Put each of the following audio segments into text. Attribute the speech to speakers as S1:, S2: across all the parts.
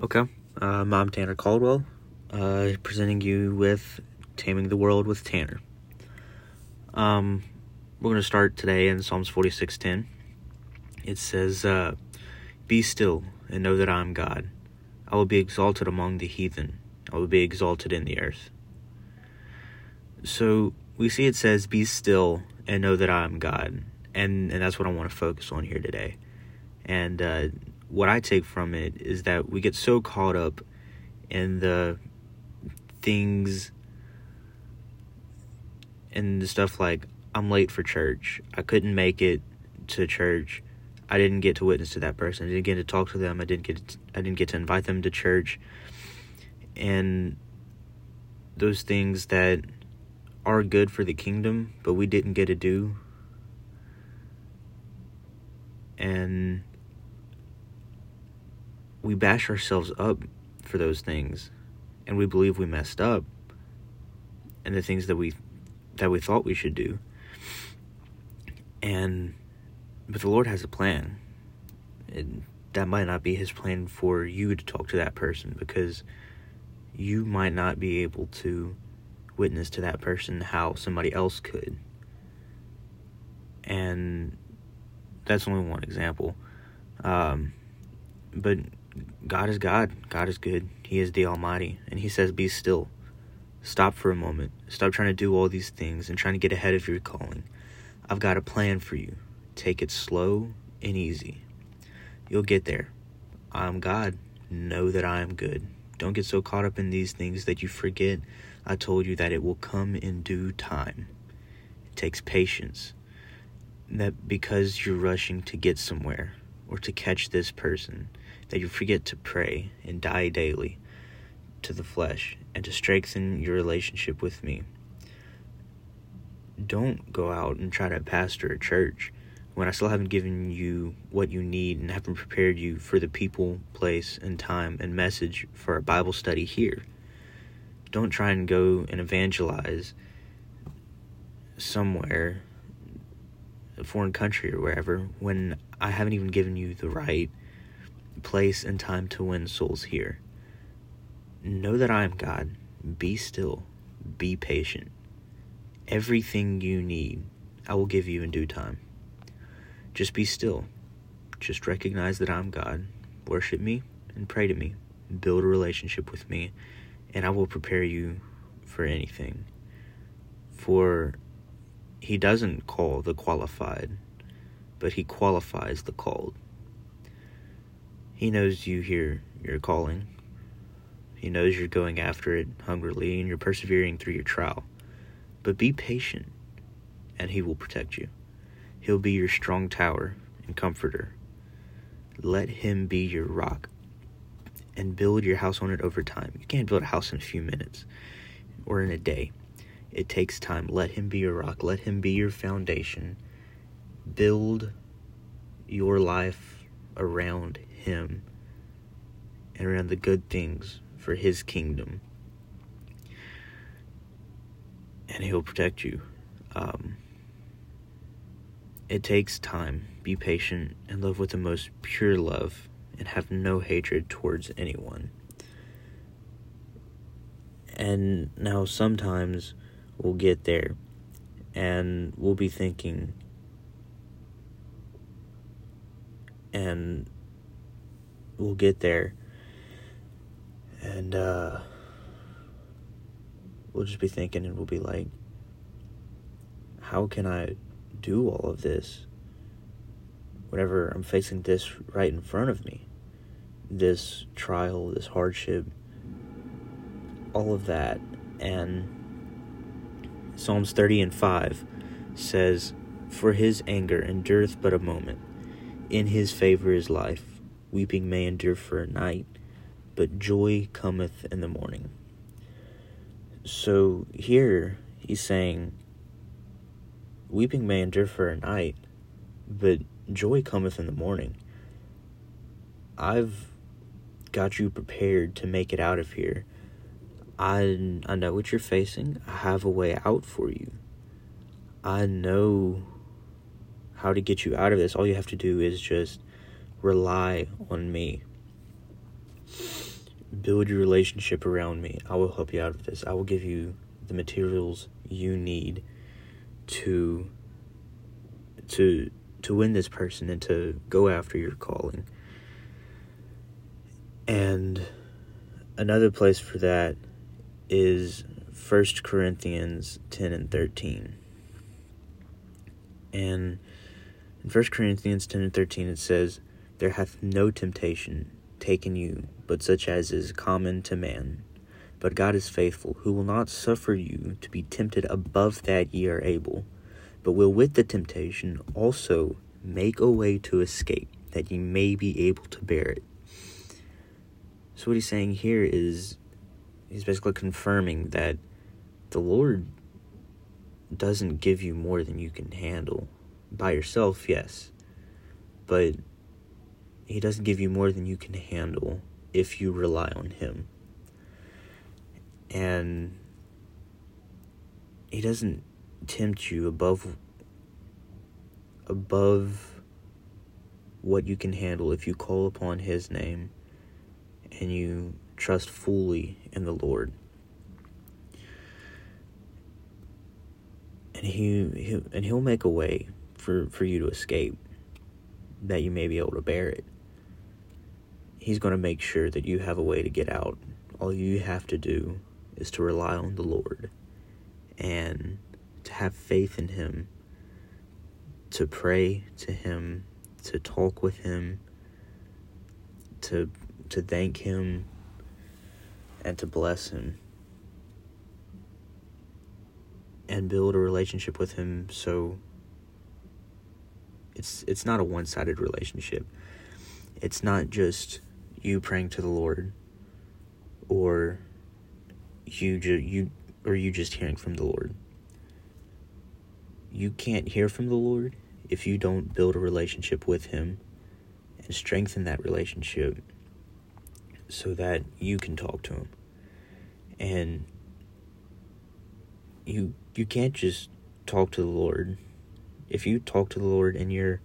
S1: Okay, um, I'm Tanner Caldwell, uh, presenting you with Taming the World with Tanner. Um, we're going to start today in Psalms 46:10. It says, uh, "Be still and know that I am God. I will be exalted among the heathen. I will be exalted in the earth." So we see it says, "Be still and know that I am God," and and that's what I want to focus on here today. And uh, what I take from it is that we get so caught up in the things and the stuff like I'm late for church. I couldn't make it to church. I didn't get to witness to that person. I didn't get to talk to them. I didn't get to, I didn't get to invite them to church. And those things that are good for the kingdom, but we didn't get to do. And we bash ourselves up for those things and we believe we messed up and the things that we that we thought we should do. And but the lord has a plan and that might not be his plan for you to talk to that person because you might not be able to witness to that person how somebody else could. And that's only one example. Um, but God is God. God is good. He is the Almighty. And He says, Be still. Stop for a moment. Stop trying to do all these things and trying to get ahead of your calling. I've got a plan for you. Take it slow and easy. You'll get there. I'm God. Know that I am good. Don't get so caught up in these things that you forget I told you that it will come in due time. It takes patience. That because you're rushing to get somewhere or to catch this person, that you forget to pray and die daily to the flesh and to strengthen your relationship with me. Don't go out and try to pastor a church when I still haven't given you what you need and haven't prepared you for the people, place, and time and message for a Bible study here. Don't try and go and evangelize somewhere, a foreign country or wherever, when I haven't even given you the right place and time to win souls here. Know that I am God. Be still. Be patient. Everything you need, I will give you in due time. Just be still. Just recognize that I'm God. Worship me and pray to me. Build a relationship with me, and I will prepare you for anything. For he doesn't call the qualified, but he qualifies the called. He knows you hear your calling. He knows you're going after it hungrily and you're persevering through your trial. But be patient, and He will protect you. He'll be your strong tower and comforter. Let Him be your rock and build your house on it over time. You can't build a house in a few minutes or in a day. It takes time. Let Him be your rock, let Him be your foundation. Build your life around him and around the good things for His kingdom. And He'll protect you. Um, it takes time. Be patient and love with the most pure love and have no hatred towards anyone. And now sometimes we'll get there and we'll be thinking, and we'll get there. And uh, we'll just be thinking and we'll be like how can i do all of this whenever i'm facing this right in front of me? This trial this hardship all of that. And psalms 30 and 5 says for his anger endureth but a moment in his favor is life Weeping may endure for a night, but joy cometh in the morning. So here he's saying, Weeping may endure for a night, but joy cometh in the morning. I've got you prepared to make it out of here. I, I know what you're facing. I have a way out for you. I know how to get you out of this. All you have to do is just rely on me. build your relationship around me. I will help you out of this. I will give you the materials you need to to to win this person and to go after your calling. And another place for that is First Corinthians 10 and 13. And in First Corinthians 10 and 13 it says, There hath no temptation taken you, but such as is common to man. But God is faithful, who will not suffer you to be tempted above that ye are able, but will with the temptation also make a way to escape, that ye may be able to bear it. So, what he's saying here is he's basically confirming that the Lord doesn't give you more than you can handle. By yourself, yes. But he doesn't give you more than you can handle if you rely on him. And he doesn't tempt you above above what you can handle if you call upon his name and you trust fully in the Lord. And he, he and he'll make a way for, for you to escape that you may be able to bear it. He's going to make sure that you have a way to get out. All you have to do is to rely on the Lord and to have faith in him, to pray to him, to talk with him, to to thank him and to bless him and build a relationship with him so it's it's not a one-sided relationship. It's not just you praying to the Lord or you ju- you or you just hearing from the Lord. You can't hear from the Lord if you don't build a relationship with him and strengthen that relationship so that you can talk to him. And you you can't just talk to the Lord. If you talk to the Lord and you're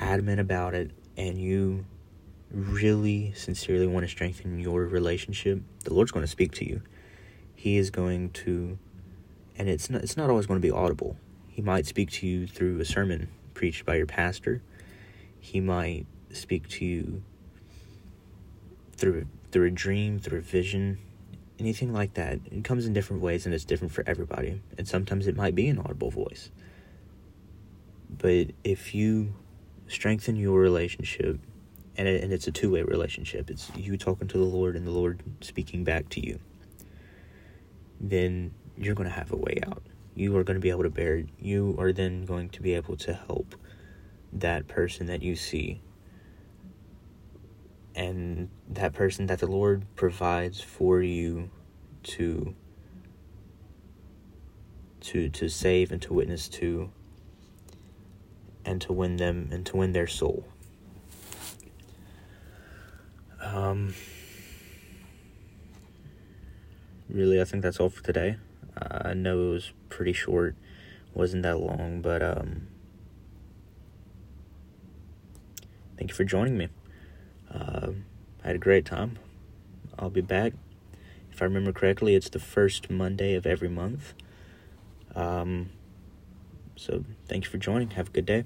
S1: adamant about it and you really sincerely want to strengthen your relationship, the Lord's going to speak to you. He is going to and it's not it's not always going to be audible. He might speak to you through a sermon preached by your pastor. He might speak to you through through a dream, through a vision, anything like that. It comes in different ways and it's different for everybody. And sometimes it might be an audible voice. But if you strengthen your relationship, and, it, and it's a two way relationship, it's you talking to the Lord and the Lord speaking back to you, then you're going to have a way out. You are going to be able to bear it. You are then going to be able to help that person that you see and that person that the Lord provides for you to to to save and to witness to and to win them and to win their soul. Um really I think that's all for today. Uh, I know it was pretty short, wasn't that long, but um thank you for joining me. Uh, I had a great time. I'll be back. If I remember correctly, it's the first Monday of every month. Um, so thank you for joining. Have a good day.